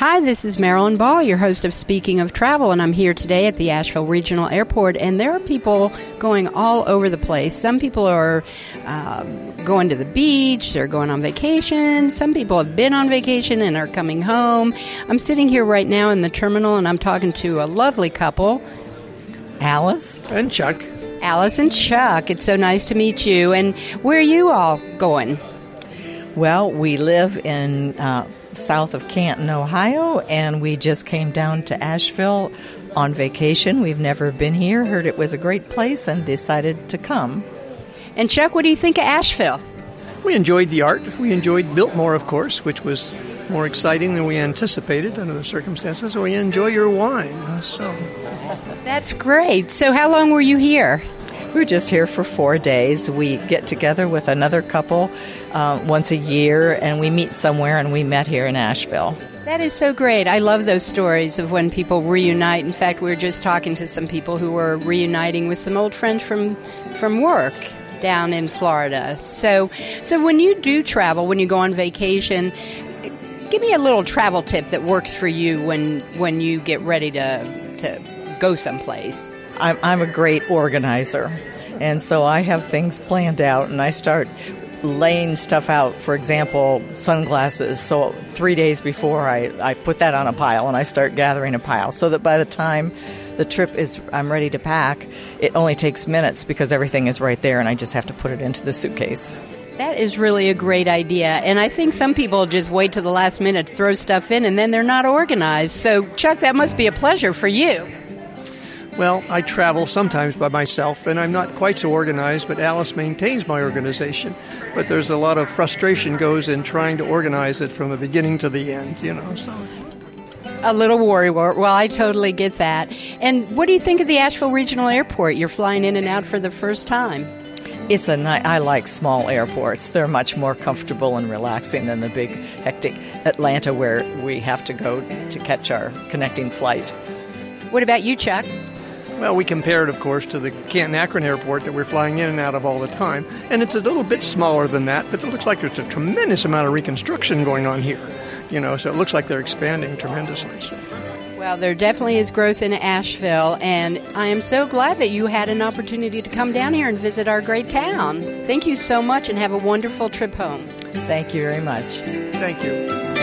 Hi, this is Marilyn Ball, your host of Speaking of Travel, and I'm here today at the Asheville Regional Airport. And there are people going all over the place. Some people are uh, going to the beach, they're going on vacation. Some people have been on vacation and are coming home. I'm sitting here right now in the terminal, and I'm talking to a lovely couple, Alice and Chuck. Alice and Chuck. It's so nice to meet you. And where are you all going? Well, we live in. Uh, south of Canton, Ohio, and we just came down to Asheville on vacation. We've never been here, heard it was a great place, and decided to come. And Chuck, what do you think of Asheville? We enjoyed the art. We enjoyed Biltmore, of course, which was more exciting than we anticipated under the circumstances. We enjoy your wine. So that's great. So, how long were you here? We were just here for four days. We get together with another couple uh, once a year and we meet somewhere, and we met here in Asheville. That is so great. I love those stories of when people reunite. In fact, we were just talking to some people who were reuniting with some old friends from from work down in Florida. So, so when you do travel, when you go on vacation, give me a little travel tip that works for you when when you get ready to to go someplace. I'm, I'm a great organizer. And so I have things planned out and I start laying stuff out. For example, sunglasses. So three days before, I, I put that on a pile and I start gathering a pile so that by the time the trip is I'm ready to pack, it only takes minutes because everything is right there and I just have to put it into the suitcase. That is really a great idea. And I think some people just wait to the last minute, throw stuff in, and then they're not organized. So, Chuck, that must be a pleasure for you. Well, I travel sometimes by myself, and I'm not quite so organized, but Alice maintains my organization. But there's a lot of frustration goes in trying to organize it from the beginning to the end, you know. So a little worry. Well, I totally get that. And what do you think of the Asheville Regional Airport? You're flying in and out for the first time. It's a ni- I like small airports. They're much more comfortable and relaxing than the big hectic Atlanta where we have to go to catch our connecting flight. What about you, Chuck? Well, we compare it, of course, to the Canton Akron airport that we're flying in and out of all the time. And it's a little bit smaller than that, but it looks like there's a tremendous amount of reconstruction going on here. You know, so it looks like they're expanding tremendously. So. Well, there definitely is growth in Asheville, and I am so glad that you had an opportunity to come down here and visit our great town. Thank you so much, and have a wonderful trip home. Thank you very much. Thank you.